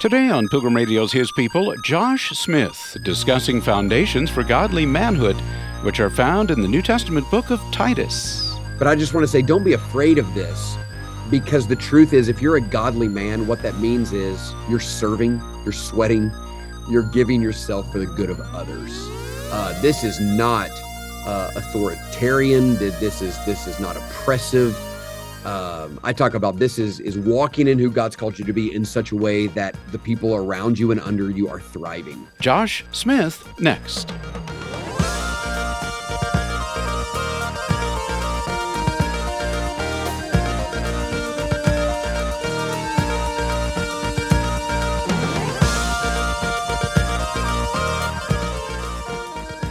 Today on Pilgrim Radio's His People, Josh Smith discussing foundations for godly manhood, which are found in the New Testament book of Titus. But I just want to say, don't be afraid of this because the truth is, if you're a godly man, what that means is you're serving, you're sweating, you're giving yourself for the good of others. Uh, this is not uh, authoritarian. This is this is not oppressive. Um, I talk about this is is walking in who God's called you to be in such a way that the people around you and under you are thriving. Josh Smith next.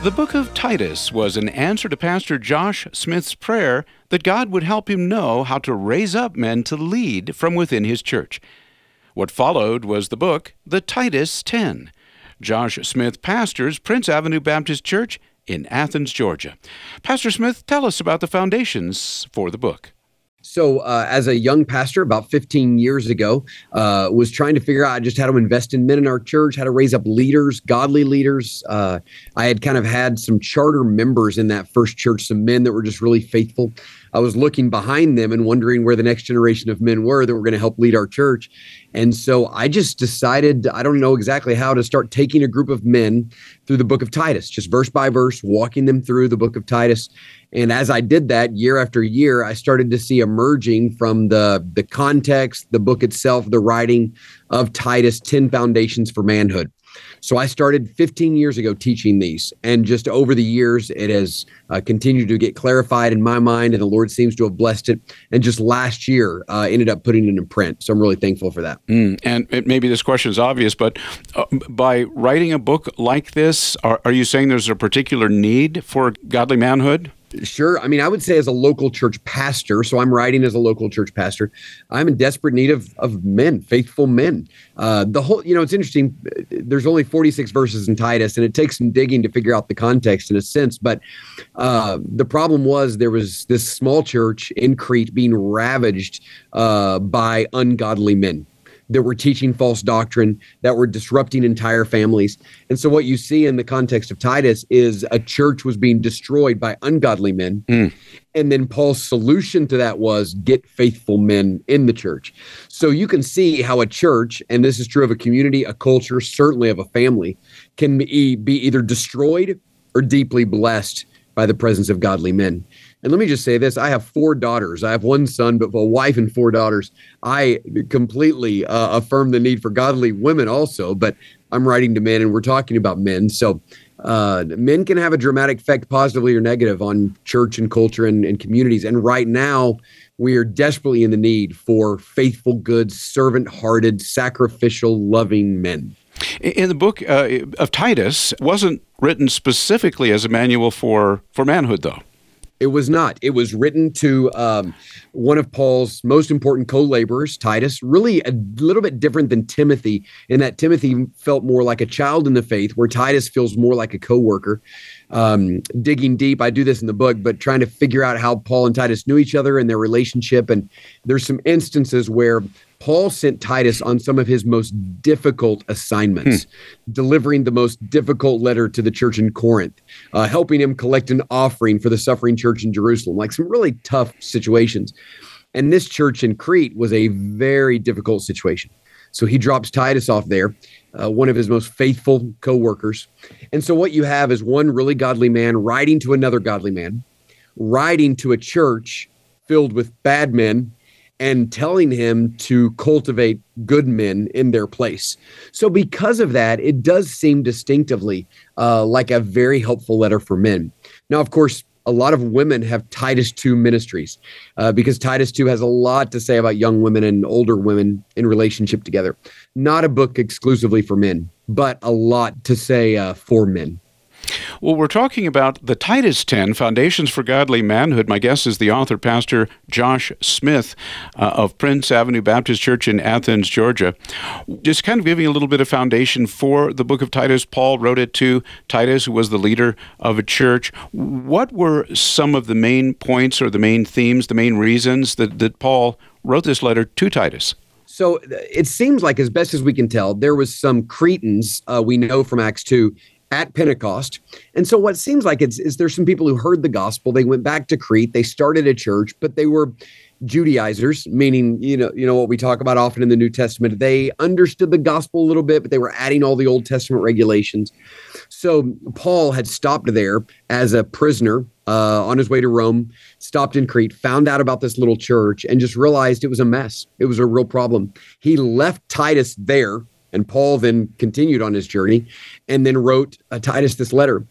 The book of Titus was an answer to Pastor Josh Smith's prayer that God would help him know how to raise up men to lead from within his church. What followed was the book, The Titus 10. Josh Smith pastors Prince Avenue Baptist Church in Athens, Georgia. Pastor Smith, tell us about the foundations for the book. So, uh, as a young pastor, about 15 years ago, uh, was trying to figure out just how to invest in men in our church, how to raise up leaders, godly leaders. Uh, I had kind of had some charter members in that first church, some men that were just really faithful. I was looking behind them and wondering where the next generation of men were that were going to help lead our church. And so I just decided, I don't know exactly how to start taking a group of men through the book of Titus, just verse by verse, walking them through the book of Titus. And as I did that year after year, I started to see emerging from the, the context, the book itself, the writing of Titus 10 Foundations for Manhood. So I started 15 years ago teaching these, and just over the years, it has uh, continued to get clarified in my mind, and the Lord seems to have blessed it. And just last year, uh, ended up putting it in print. So I'm really thankful for that. Mm, and it, maybe this question is obvious, but uh, by writing a book like this, are, are you saying there's a particular need for godly manhood? Sure. I mean, I would say as a local church pastor, so I'm writing as a local church pastor, I'm in desperate need of, of men, faithful men. Uh, the whole, you know, it's interesting. There's only 46 verses in Titus, and it takes some digging to figure out the context in a sense. But uh, the problem was there was this small church in Crete being ravaged uh, by ungodly men that were teaching false doctrine, that were disrupting entire families. And so, what you see in the context of Titus is a church was being destroyed by ungodly men. Mm. And then Paul's solution to that was get faithful men in the church. So you can see how a church, and this is true of a community, a culture, certainly of a family, can be, be either destroyed or deeply blessed by the presence of godly men. And let me just say this I have four daughters. I have one son, but a wife and four daughters. I completely uh, affirm the need for godly women also, but I'm writing to men and we're talking about men. So uh, men can have a dramatic effect, positively or negative, on church and culture and, and communities. And right now, we are desperately in the need for faithful, good, servant hearted, sacrificial, loving men. In the book uh, of Titus, wasn't written specifically as a manual for, for manhood, though. It was not. It was written to um, one of Paul's most important co laborers, Titus, really a little bit different than Timothy, in that Timothy felt more like a child in the faith, where Titus feels more like a co worker. Um, digging deep, I do this in the book, but trying to figure out how Paul and Titus knew each other and their relationship. And there's some instances where Paul sent Titus on some of his most difficult assignments, hmm. delivering the most difficult letter to the church in Corinth, uh, helping him collect an offering for the suffering church in Jerusalem, like some really tough situations. And this church in Crete was a very difficult situation. So he drops Titus off there, uh, one of his most faithful co workers. And so what you have is one really godly man writing to another godly man, writing to a church filled with bad men and telling him to cultivate good men in their place. So, because of that, it does seem distinctively uh, like a very helpful letter for men. Now, of course, a lot of women have Titus 2 ministries uh, because Titus 2 has a lot to say about young women and older women in relationship together. Not a book exclusively for men, but a lot to say uh, for men. Well, we're talking about the Titus 10 Foundations for Godly Manhood. My guest is the author, Pastor Josh Smith uh, of Prince Avenue Baptist Church in Athens, Georgia. Just kind of giving a little bit of foundation for the book of Titus. Paul wrote it to Titus, who was the leader of a church. What were some of the main points or the main themes, the main reasons that, that Paul wrote this letter to Titus? So it seems like, as best as we can tell, there was some Cretans uh, we know from Acts two at Pentecost, and so what seems like it's is there's some people who heard the gospel. They went back to Crete. They started a church, but they were Judaizers, meaning you know you know what we talk about often in the New Testament. They understood the gospel a little bit, but they were adding all the Old Testament regulations. So Paul had stopped there as a prisoner uh, on his way to Rome, stopped in Crete, found out about this little church, and just realized it was a mess. It was a real problem. He left Titus there, and Paul then continued on his journey, and then wrote uh, Titus this letter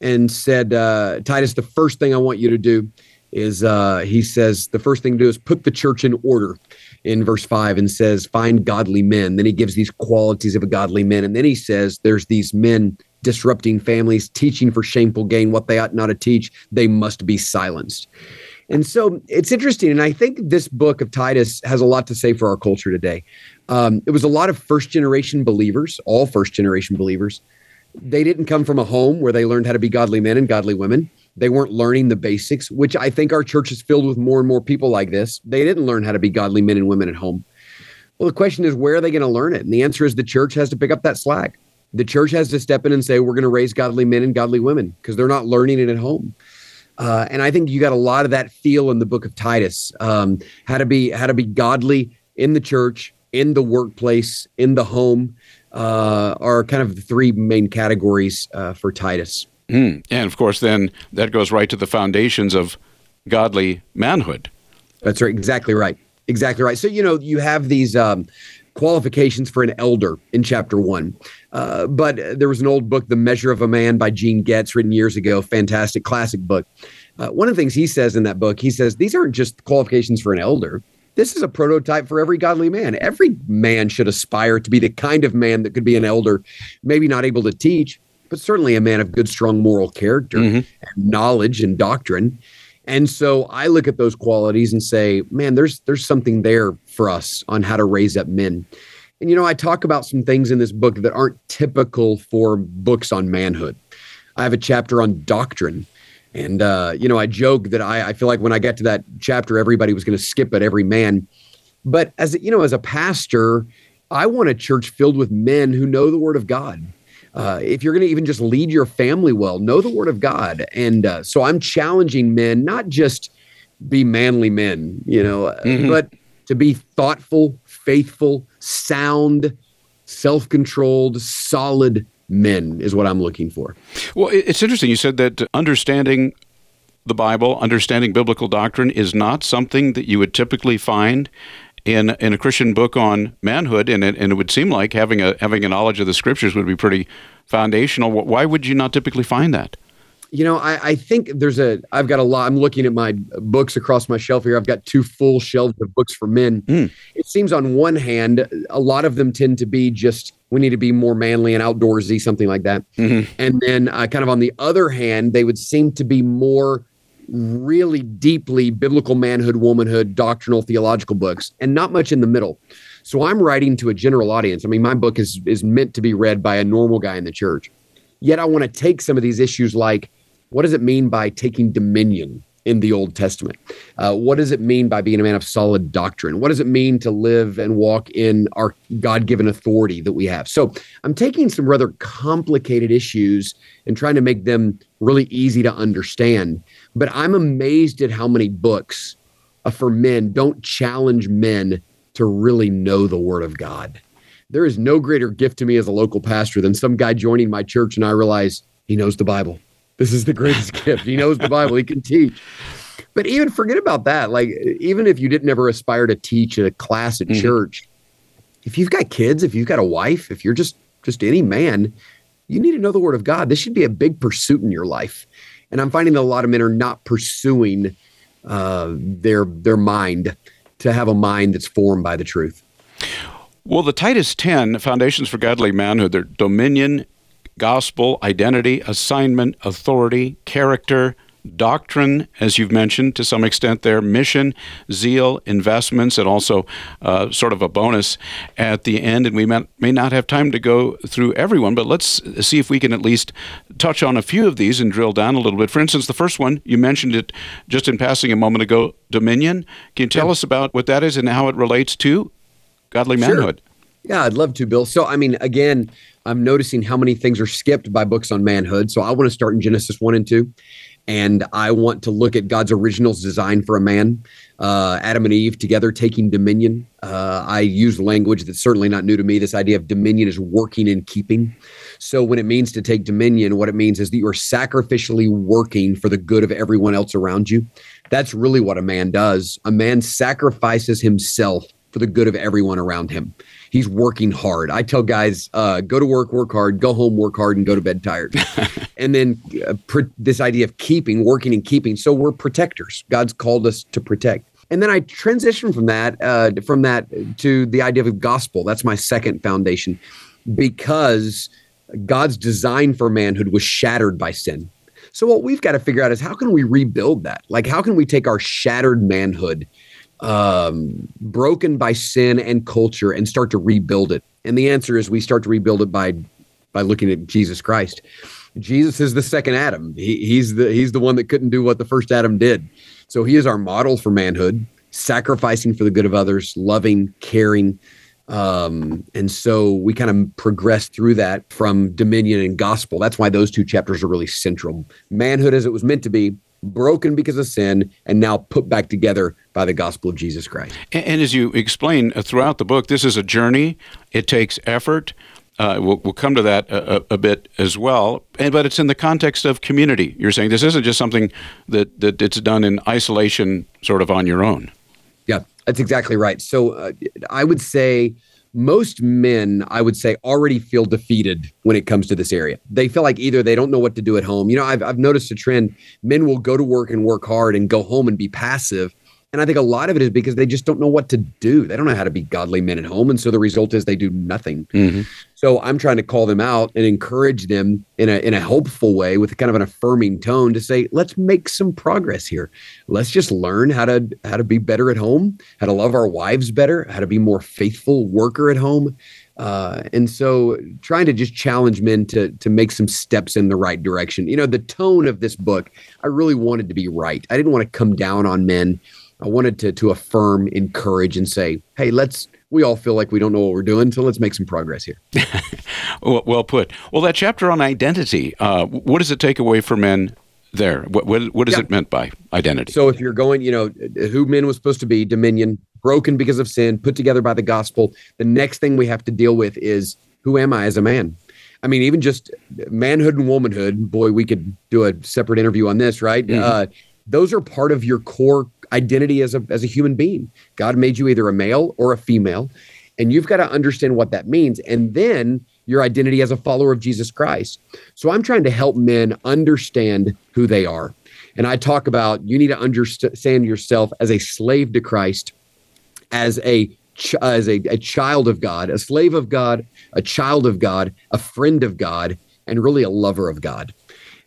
and said, uh, Titus, the first thing I want you to do is uh, he says the first thing to do is put the church in order in verse 5 and says find godly men. Then he gives these qualities of a godly man. And then he says there's these men disrupting families teaching for shameful gain. What they ought not to teach they must be silenced and so it's interesting and i think this book of titus has a lot to say for our culture today um, it was a lot of first generation believers all first generation believers they didn't come from a home where they learned how to be godly men and godly women they weren't learning the basics, which I think our church is filled with more and more people like this. They didn't learn how to be godly men and women at home. Well, the question is, where are they going to learn it? And the answer is the church has to pick up that slack. The church has to step in and say, we're going to raise godly men and godly women because they're not learning it at home. Uh, and I think you got a lot of that feel in the book of Titus, um, how to be how to be godly in the church, in the workplace, in the home, uh, are kind of the three main categories uh, for Titus. Mm. And of course, then that goes right to the foundations of godly manhood. That's right. Exactly right. Exactly right. So, you know, you have these um, qualifications for an elder in chapter one. Uh, but there was an old book, The Measure of a Man by Gene Getz, written years ago. Fantastic, classic book. Uh, one of the things he says in that book, he says, these aren't just qualifications for an elder. This is a prototype for every godly man. Every man should aspire to be the kind of man that could be an elder, maybe not able to teach, but certainly a man of good, strong moral character mm-hmm. and knowledge and doctrine. And so I look at those qualities and say, man, there's there's something there for us on how to raise up men. And you know, I talk about some things in this book that aren't typical for books on manhood. I have a chapter on doctrine. And uh, you know, I joke that I, I feel like when I get to that chapter, everybody was going to skip it, every man. But as you know, as a pastor, I want a church filled with men who know the Word of God uh, if you're going to even just lead your family well, know the word of God. And uh, so I'm challenging men, not just be manly men, you know, uh, mm-hmm. but to be thoughtful, faithful, sound, self controlled, solid men is what I'm looking for. Well, it's interesting. You said that understanding the Bible, understanding biblical doctrine is not something that you would typically find in in a Christian book on manhood, and it, and it would seem like having a having a knowledge of the scriptures would be pretty foundational. Why would you not typically find that? You know, I, I think there's a. I've got a lot. I'm looking at my books across my shelf here. I've got two full shelves of books for men. Mm. It seems on one hand, a lot of them tend to be just we need to be more manly and outdoorsy, something like that. Mm-hmm. And then, uh, kind of on the other hand, they would seem to be more really deeply biblical manhood, womanhood, doctrinal, theological books, and not much in the middle. So I'm writing to a general audience. I mean, my book is is meant to be read by a normal guy in the church. Yet I want to take some of these issues like what does it mean by taking dominion in the Old Testament? Uh, what does it mean by being a man of solid doctrine? What does it mean to live and walk in our God given authority that we have? So I'm taking some rather complicated issues and trying to make them really easy to understand. But I'm amazed at how many books uh, for men don't challenge men to really know the Word of God. There is no greater gift to me as a local pastor than some guy joining my church and I realize he knows the Bible. This is the greatest gift. He knows the Bible. He can teach. But even forget about that. Like, even if you didn't ever aspire to teach a class at mm-hmm. church, if you've got kids, if you've got a wife, if you're just just any man, you need to know the Word of God. This should be a big pursuit in your life. And I'm finding that a lot of men are not pursuing uh, their their mind to have a mind that's formed by the truth. Well, the Titus 10 foundations for godly manhood, they're dominion, gospel, identity, assignment, authority, character, doctrine, as you've mentioned to some extent there, mission, zeal, investments, and also uh, sort of a bonus at the end. And we may, not have time to go through everyone, but let's see if we can at least touch on a few of these and drill down a little bit. For instance, the first one, you mentioned it just in passing a moment ago dominion. Can you tell yeah. us about what that is and how it relates to godly manhood. Sure. Yeah, I'd love to, Bill. So, I mean, again, I'm noticing how many things are skipped by books on manhood. So, I want to start in Genesis 1 and 2 and I want to look at God's original design for a man, uh, Adam and Eve together taking dominion. Uh, I use language that's certainly not new to me. This idea of dominion is working and keeping. So, when it means to take dominion, what it means is that you are sacrificially working for the good of everyone else around you. That's really what a man does. A man sacrifices himself for the good of everyone around him he's working hard. I tell guys, uh, go to work, work hard, go home, work hard, and go to bed tired. and then uh, pr- this idea of keeping, working and keeping. So we're protectors. God's called us to protect. And then I transition from that, uh, from that to the idea of the gospel. That's my second foundation, because God's design for manhood was shattered by sin. So what we've got to figure out is how can we rebuild that? Like how can we take our shattered manhood um, broken by sin and culture and start to rebuild it? And the answer is we start to rebuild it by by looking at Jesus Christ. Jesus is the second Adam. He, he's the he's the one that couldn't do what the first Adam did. So he is our model for manhood, sacrificing for the good of others, loving, caring. Um, and so we kind of progress through that from dominion and gospel. That's why those two chapters are really central. Manhood as it was meant to be, broken because of sin and now put back together by the gospel of Jesus Christ. And, and as you explain uh, throughout the book, this is a journey. It takes effort. Uh, we'll, we'll, come to that a, a, bit as well, and, but it's in the context of community. You're saying this isn't just something that, that it's done in isolation, sort of on your own. Yeah, that's exactly right. So uh, I would say most men, I would say, already feel defeated when it comes to this area. They feel like either they don't know what to do at home. You know, I've, I've noticed a trend men will go to work and work hard and go home and be passive. And I think a lot of it is because they just don't know what to do. They don't know how to be godly men at home. And so the result is they do nothing. Mm-hmm. So I'm trying to call them out and encourage them in a in a hopeful way with kind of an affirming tone to say, let's make some progress here. Let's just learn how to how to be better at home, how to love our wives better, how to be more faithful worker at home. Uh, and so trying to just challenge men to to make some steps in the right direction. You know, the tone of this book, I really wanted to be right. I didn't want to come down on men I wanted to to affirm, encourage, and say, hey, let's. We all feel like we don't know what we're doing, so let's make some progress here. well, put. Well, that chapter on identity. Uh, what does it take away for men there? What what, what is yeah. it meant by identity? So, if you're going, you know, who men was supposed to be, dominion, broken because of sin, put together by the gospel. The next thing we have to deal with is who am I as a man? I mean, even just manhood and womanhood. Boy, we could do a separate interview on this, right? Mm-hmm. Uh, those are part of your core identity as a as a human being. God made you either a male or a female, and you've got to understand what that means, and then your identity as a follower of Jesus Christ. So I'm trying to help men understand who they are. And I talk about you need to understand yourself as a slave to Christ, as a as a, a child of God, a slave of God, a child of God, a friend of God, and really a lover of God.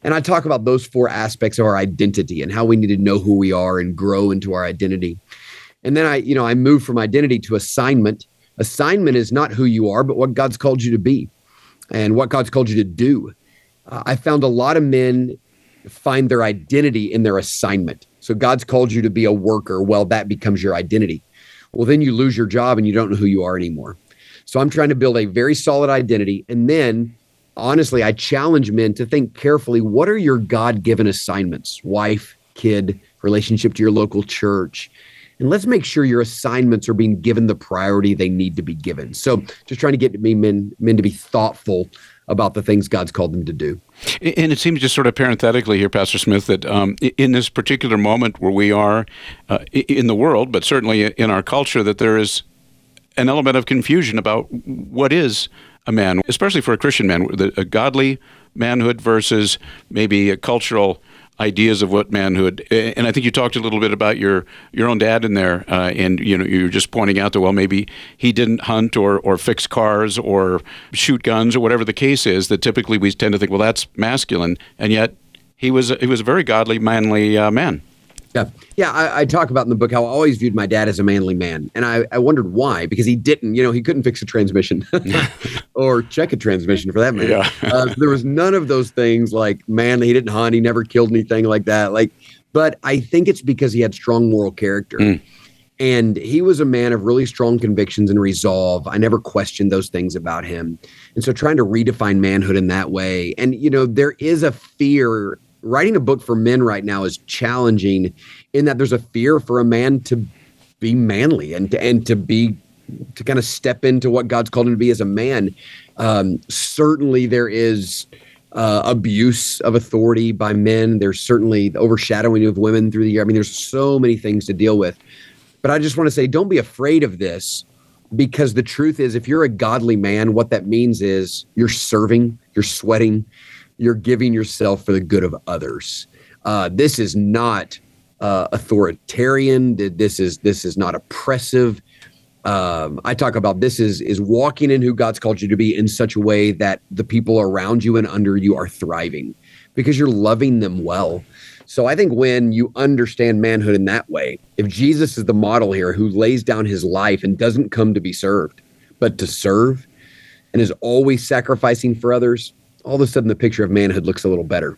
And I talk about those four aspects of our identity and how we need to know who we are and grow into our identity. And then I, you know, I move from identity to assignment. Assignment is not who you are, but what God's called you to be and what God's called you to do. Uh, I found a lot of men find their identity in their assignment. So God's called you to be a worker. Well, that becomes your identity. Well, then you lose your job and you don't know who you are anymore. So I'm trying to build a very solid identity and then honestly, I challenge men to think carefully what are your God given assignments? Wife, kid, relationship to your local church. And let's make sure your assignments are being given the priority they need to be given. So just trying to get me men, men to be thoughtful about the things God's called them to do. And it seems just sort of parenthetically here, Pastor Smith, that um, in this particular moment where we are uh, in the world, but certainly in our culture, that there is an element of confusion about what is a man, especially for a Christian man, a godly manhood versus maybe a cultural ideas of what manhood. And I think you talked a little bit about your your own dad in there, uh, and you know you were just pointing out that well maybe he didn't hunt or or fix cars or shoot guns or whatever the case is. That typically we tend to think well that's masculine, and yet he was he was a very godly, manly uh, man. Yeah. Yeah. I, I, talk about in the book how I always viewed my dad as a manly man. And I, I wondered why, because he didn't, you know, he couldn't fix a transmission or check a transmission for that matter. Yeah. uh, there was none of those things like man, He didn't hunt. He never killed anything like that. Like, but I think it's because he had strong moral character. Mm. And he was a man of really strong convictions and resolve. I never questioned those things about him. And so trying to redefine manhood in that way. And, you know, there is a fear. Writing a book for men right now is challenging in that there's a fear for a man to be manly and to, and to be to kind of step into what God's called him to be as a man. Um, certainly, there is uh, abuse of authority by men. There's certainly the overshadowing of women through the year. I mean, there's so many things to deal with. But I just want to say, don't be afraid of this because the truth is, if you're a godly man, what that means is you're serving, you're sweating, you're giving yourself for the good of others. Uh, this is not uh, authoritarian. This is this is not oppressive. Um, I talk about this is is walking in who God's called you to be in such a way that the people around you and under you are thriving because you're loving them well. So I think when you understand manhood in that way, if Jesus is the model here who lays down his life and doesn't come to be served, but to serve and is always sacrificing for others, all of a sudden the picture of manhood looks a little better.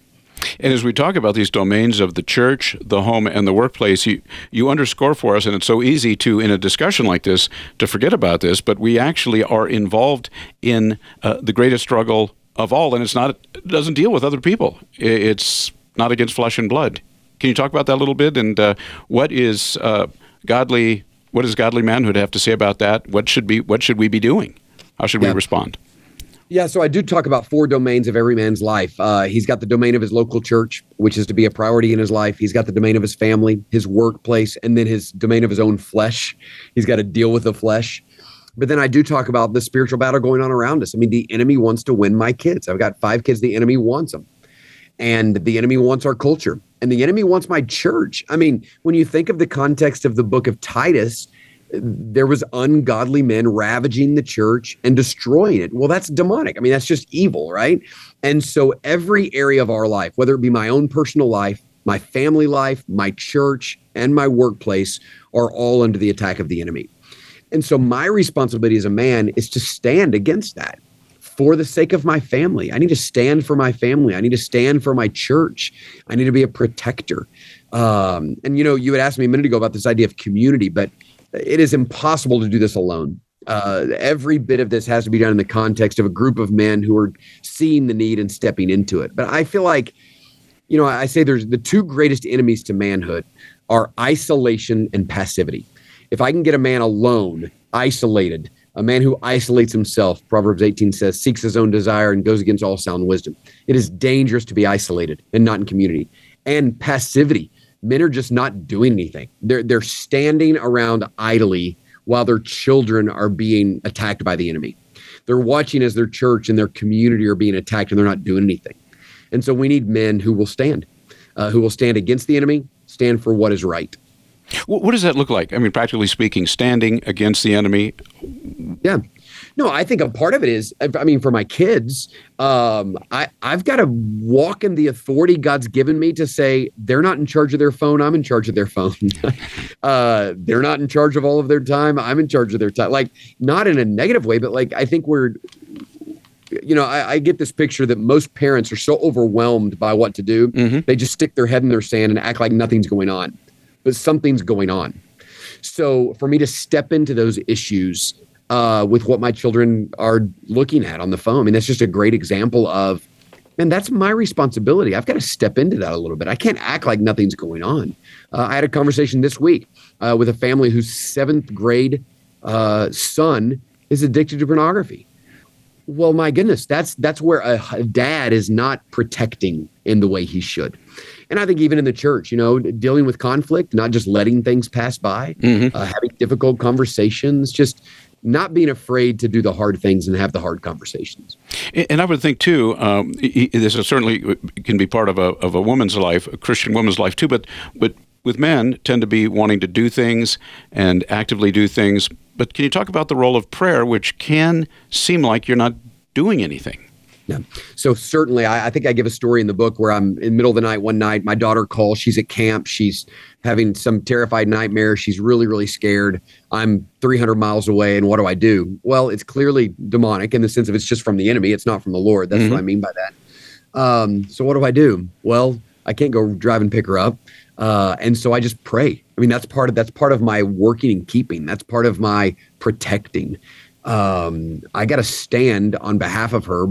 And as we talk about these domains of the church, the home, and the workplace, you, you underscore for us, and it's so easy to, in a discussion like this, to forget about this, but we actually are involved in uh, the greatest struggle of all, and it's not, it doesn't deal with other people. It's not against flesh and blood. Can you talk about that a little bit? And uh, what is uh, godly? What does godly manhood have to say about that? What should be? What should we be doing? How should yeah. we respond? Yeah, so I do talk about four domains of every man's life. Uh, he's got the domain of his local church, which is to be a priority in his life. He's got the domain of his family, his workplace, and then his domain of his own flesh. He's got to deal with the flesh. But then I do talk about the spiritual battle going on around us. I mean, the enemy wants to win my kids. I've got five kids. The enemy wants them. And the enemy wants our culture. And the enemy wants my church. I mean, when you think of the context of the book of Titus, there was ungodly men ravaging the church and destroying it. Well, that's demonic. I mean, that's just evil, right? And so every area of our life, whether it be my own personal life, my family life, my church, and my workplace, are all under the attack of the enemy. And so my responsibility as a man is to stand against that for the sake of my family. I need to stand for my family. I need to stand for my church. I need to be a protector. Um, and you know, you had asked me a minute ago about this idea of community, but it is impossible to do this alone. Uh, every bit of this has to be done in the context of a group of men who are seeing the need and stepping into it. But I feel like, you know, I say there's the two greatest enemies to manhood are isolation and passivity. If I can get a man alone, isolated, a man who isolates himself, Proverbs 18 says, seeks his own desire and goes against all sound wisdom. It is dangerous to be isolated and not in community. And passivity men are just not doing anything. They're they're standing around idly while their children are being attacked by the enemy. They're watching as their church and their community are being attacked and they're not doing anything. And so we need men who will stand, uh, who will stand against the enemy, stand for what is right. What does that look like? I mean, practically speaking, standing against the enemy. Yeah. No, I think a part of it is, I mean, for my kids, um, I, I've got to walk in the authority God's given me to say they're not in charge of their phone. I'm in charge of their phone. uh, they're not in charge of all of their time. I'm in charge of their time. Like, not in a negative way, but like, I think we're, you know, I, I, get this picture that most parents are so overwhelmed by what to do, mm-hmm. they just stick their head in their sand and act like nothing's going on, but something's going on. So for me to step into those issues uh, with what my children are looking at on the phone. I mean, that's just a great example of, man, that's my responsibility. I've got to step into that a little bit. I can't act like nothing's going on. Uh, I had a conversation this week uh, with a family whose seventh grade uh, son is addicted to pornography. Well, my goodness, that's that's where a, a dad is not protecting in the way he should and I think even in the church, you know, dealing with conflict, not just letting things pass by, mm-hmm. uh, having difficult conversations, just not being afraid to do the hard things and have the hard conversations. And I would think too, um, this is certainly uh, can be part of a of a woman's life, a Christian woman's life too. But but with men tend to be wanting to do things and actively do things. But can you talk about the role of prayer, which can seem like you're not doing anything? Yeah. So certainly, I, I, think I give a story in the book where I'm in the middle of the night one night. My daughter calls. She's at camp. She's having some terrified nightmare. She's really, really scared. I'm 300 miles away, and what do I do? Well, it's clearly demonic in the sense of it's just from the enemy. It's not from the Lord. That's mm-hmm. what I mean by that. Um, so what do I do? Well, I can't go drive and pick her up, uh, and so I just pray. I mean, that's part of that's part of my working and keeping. That's part of my protecting. Um, I got to stand on behalf of her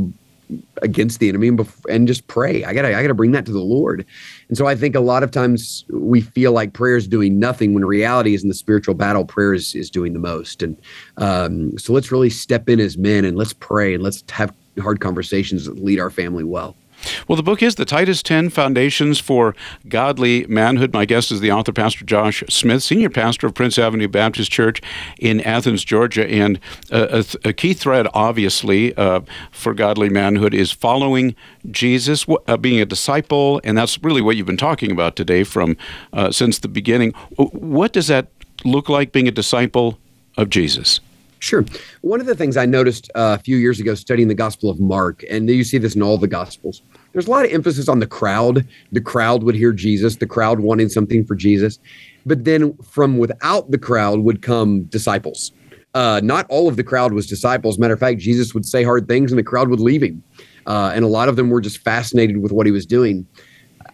against the enemy and, bef- and just pray. I gotta I gotta bring that to the Lord. And so I think a lot of times we feel like prayer is doing nothing when reality is in the spiritual battle, prayer is, is doing the most. And um, so let's really step in as men and let's pray and let's have hard conversations that lead our family well. Well, the book is the Titus 10 Foundations for Godly Manhood. My guest is the author, Pastor Josh Smith, senior pastor of Prince Avenue Baptist Church in Athens, Georgia. And a, a, a key thread, obviously, uh, for godly manhood is following Jesus, uh, being a disciple. And that's really what you've been talking about today from uh, since the beginning. What does that look like, being a disciple of Jesus? Sure. One of the things I noticed uh, a few years ago studying the Gospel of Mark, and you see this in all the Gospels, there's a lot of emphasis on the crowd. The crowd would hear Jesus, the crowd wanting something for Jesus. But then from without the crowd would come disciples. Uh, not all of the crowd was disciples. Matter of fact, Jesus would say hard things and the crowd would leave him. Uh, and a lot of them were just fascinated with what he was doing.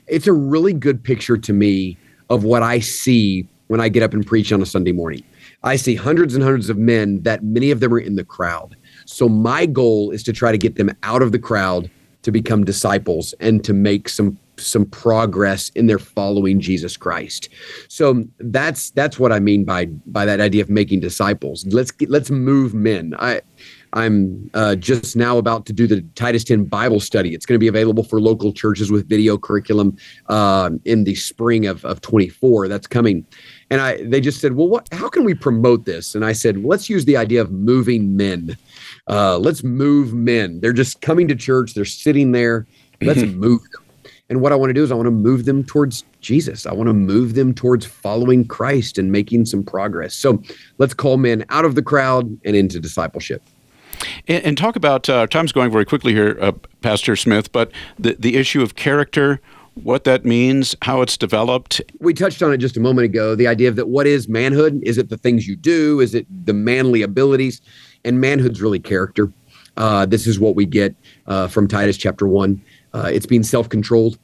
It's a really good picture to me of what I see when I get up and preach on a Sunday morning. I see hundreds and hundreds of men that many of them are in the crowd. So my goal is to try to get them out of the crowd to become disciples and to make some some progress in their following Jesus Christ. So that's that's what I mean by by that idea of making disciples. Let's get, let's move men. I I'm uh, just now about to do the Titus 10 Bible study. It's going to be available for local churches with video curriculum uh, in the spring of, of 24. That's coming. And I they just said, well, what? How can we promote this? And I said, well, let's use the idea of moving men. Uh, let's move men. They're just coming to church. They're sitting there. Let's move them. And what I want to do is I want to move them towards Jesus. I want to move them towards following Christ and making some progress. So let's call men out of the crowd and into discipleship. And, and talk about uh, time's going very quickly here, uh, Pastor Smith, but the, the issue of character what that means, how it's developed? We touched on it just a moment ago. The idea of that what is manhood? Is it the things you do? Is it the manly abilities? And manhood's really character. Uh, this is what we get uh, from Titus chapter one. Uh, it's being self-controlled,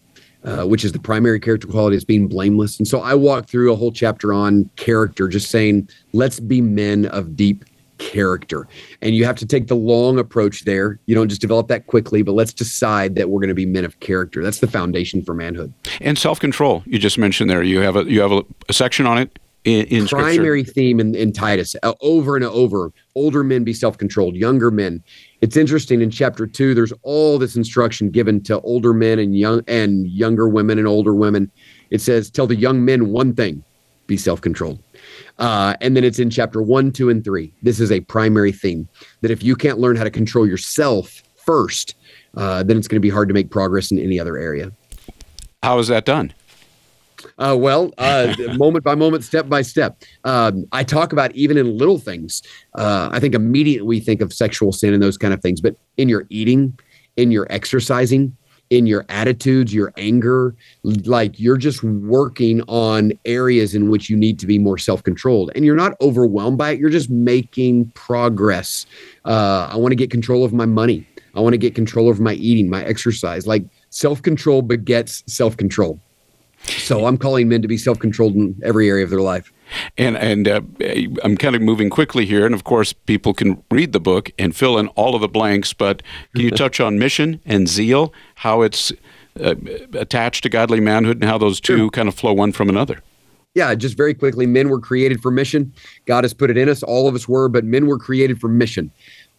uh, which is the primary character quality. It's being blameless. And so I walk through a whole chapter on character, just saying, let's be men of deep character. And you have to take the long approach there. You don't just develop that quickly, but let's decide that we're going to be men of character. That's the foundation for manhood. And self-control. You just mentioned there. You have a you have a, a section on it in, in primary scripture. theme in, in Titus uh, over and over. Older men be self-controlled, younger men. It's interesting in chapter two. There's all this instruction given to older men and young and younger women and older women. It says, "Tell the young men one thing: be self-controlled." Uh, and then it's in chapter one, two, and three. This is a primary theme that if you can't learn how to control yourself first, uh, then it's going to be hard to make progress in any other area. How is that done? Uh, well, uh, moment by moment, step by step. Um, I talk about even in little things. Uh, I think immediately we think of sexual sin and those kind of things, but in your eating, in your exercising, in your attitudes, your anger, like you're just working on areas in which you need to be more self controlled. And you're not overwhelmed by it, you're just making progress. Uh, I want to get control of my money. I want to get control over my eating, my exercise. Like self control begets self control. So I'm calling men to be self controlled in every area of their life. And and uh, I'm kind of moving quickly here, and of course, people can read the book and fill in all of the blanks. But can you touch on mission and zeal, how it's uh, attached to godly manhood, and how those two sure. kind of flow one from another? Yeah, just very quickly, men were created for mission. God has put it in us. All of us were, but men were created for mission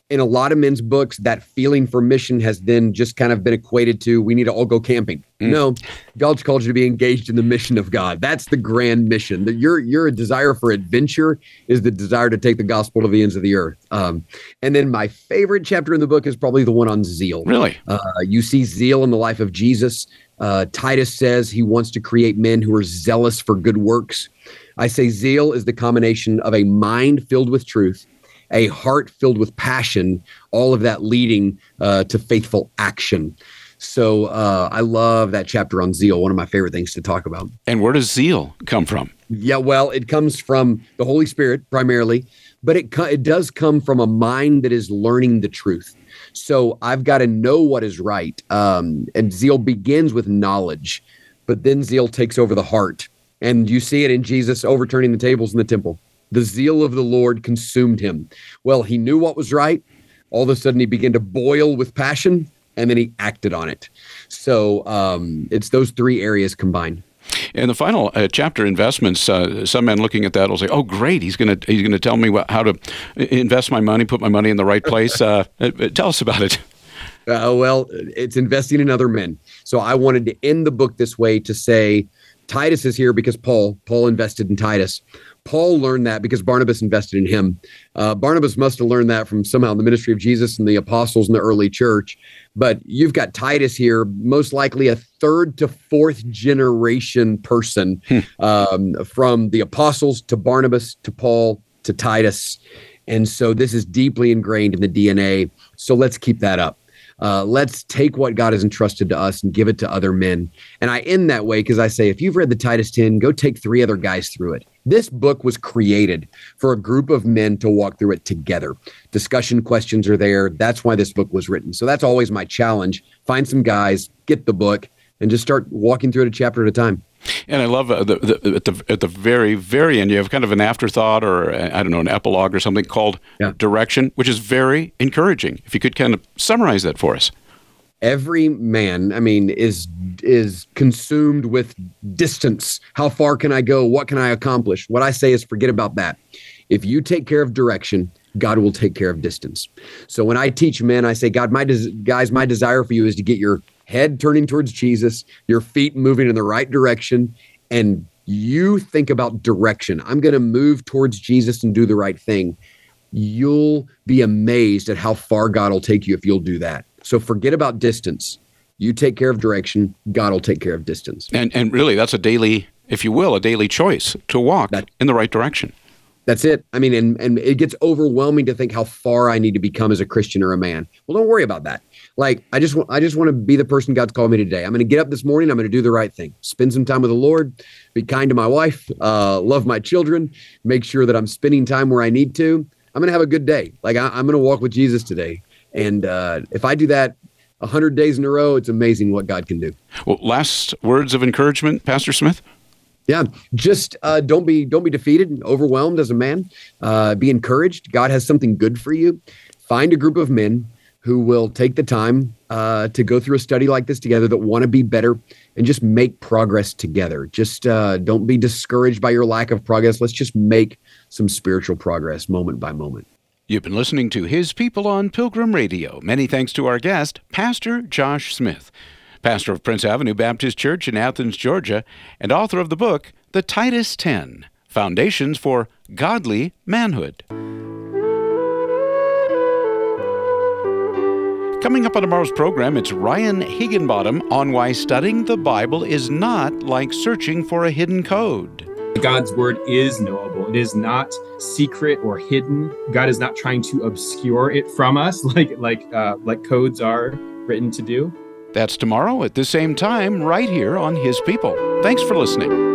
in a lot of men's books, that feeling for mission has then just kind of been equated to we need to all go camping. Mm. No, God's called you to be engaged in the mission of God. That's the grand mission. That your your desire for adventure is the desire to take the gospel to the ends of the earth. Um, and then my favorite chapter in the book is probably the one on zeal. Really, uh, you see zeal in the life of Jesus. Uh, Titus says he wants to create men who are zealous for good works. I say zeal is the combination of a mind filled with truth a heart filled with passion, all of that leading uh, to faithful action. So uh, I love that chapter on zeal, one of my favorite things to talk about. And where does zeal come from? Yeah, well, it comes from the Holy Spirit primarily, but it, it does come from a mind that is learning the truth. So I've got to know what is right. Um, and zeal begins with knowledge, but then zeal takes over the heart And you see it in Jesus overturning the tables in the temple. The zeal of the Lord consumed him. Well, he knew what was right. All of a sudden, he began to boil with passion and then he acted on it. So um, it's those three areas combined. In the final uh, chapter, investments. Uh, some men looking at that will say, "Oh, great! He's going to he's going to tell me what, how to invest my money, put my money in the right place." Uh, uh, tell us about it. Uh, well, it's investing in other men. So I wanted to end the book this way to say, Titus is here because Paul Paul invested in Titus. Paul learned that because Barnabas invested in him. Uh, Barnabas must have learned that from somehow the ministry of Jesus and the apostles in the early church. But you've got Titus here, most likely a third to fourth generation person hmm. um, from the apostles to Barnabas to Paul to Titus. And so this is deeply ingrained in the DNA. So let's keep that up. Uh, let's take what God has entrusted to us and give it to other men. And I end that way because I say, if you've read the Titus 10, go take three other guys through it. This book was created for a group of men to walk through it together. Discussion questions are there. That's why this book was written. So that's always my challenge. Find some guys, get the book, and just start walking through it a chapter at a time. And I love uh, the, the, at the at the very very end, you have kind of an afterthought or I don't know an epilogue or something called yeah. direction, which is very encouraging. If you could kind of summarize that for us. Every man, I mean, is is consumed with distance. How far can I go? What can I accomplish? What I say is forget about that. If you take care of direction, God will take care of distance. So when I teach men, I say, God, my des- guys, my desire for you is to get your head turning towards Jesus, your feet moving in the right direction, and you think about direction. I'm going to move towards Jesus and do the right thing. You'll be amazed at how far God will take you if you'll do that. So forget about distance. You take care of direction, God will take care of distance. And and really that's a daily, if you will, a daily choice to walk that, in the right direction. That's it. I mean, and and it gets overwhelming to think how far I need to become as a Christian or a man. Well, don't worry about that. Like I just want I just want to be the person God's called me today. I'm going to get up this morning. I'm going to do the right thing. Spend some time with the Lord. Be kind to my wife. Uh, love my children. Make sure that I'm spending time where I need to. I'm going to have a good day. Like I, am going to walk with Jesus today. And uh, if I do that a hundred days in a row, it's amazing what God can do. Well, last words of encouragement, Pastor Smith. Yeah, just uh, don't be don't be defeated, and overwhelmed as a man. Uh, be encouraged. God has something good for you. Find a group of men who will take the time uh, to go through a study like this together that want to be better and just make progress together. Just uh, don't be discouraged by your lack of progress. Let's just make some spiritual progress moment by moment. You've been listening to His People on Pilgrim Radio. Many thanks to our guest, Pastor Josh Smith, pastor of Prince Avenue Baptist Church in Athens, Georgia, and author of the book, The Titus 10 Foundations for Godly Manhood. Coming up on tomorrow's program, it's Ryan Higginbottom on why studying the Bible is not like searching for a hidden code. God's word is knowable. It is not secret or hidden. God is not trying to obscure it from us like like uh, like codes are written to do. That's tomorrow at the same time right here on His People. Thanks for listening.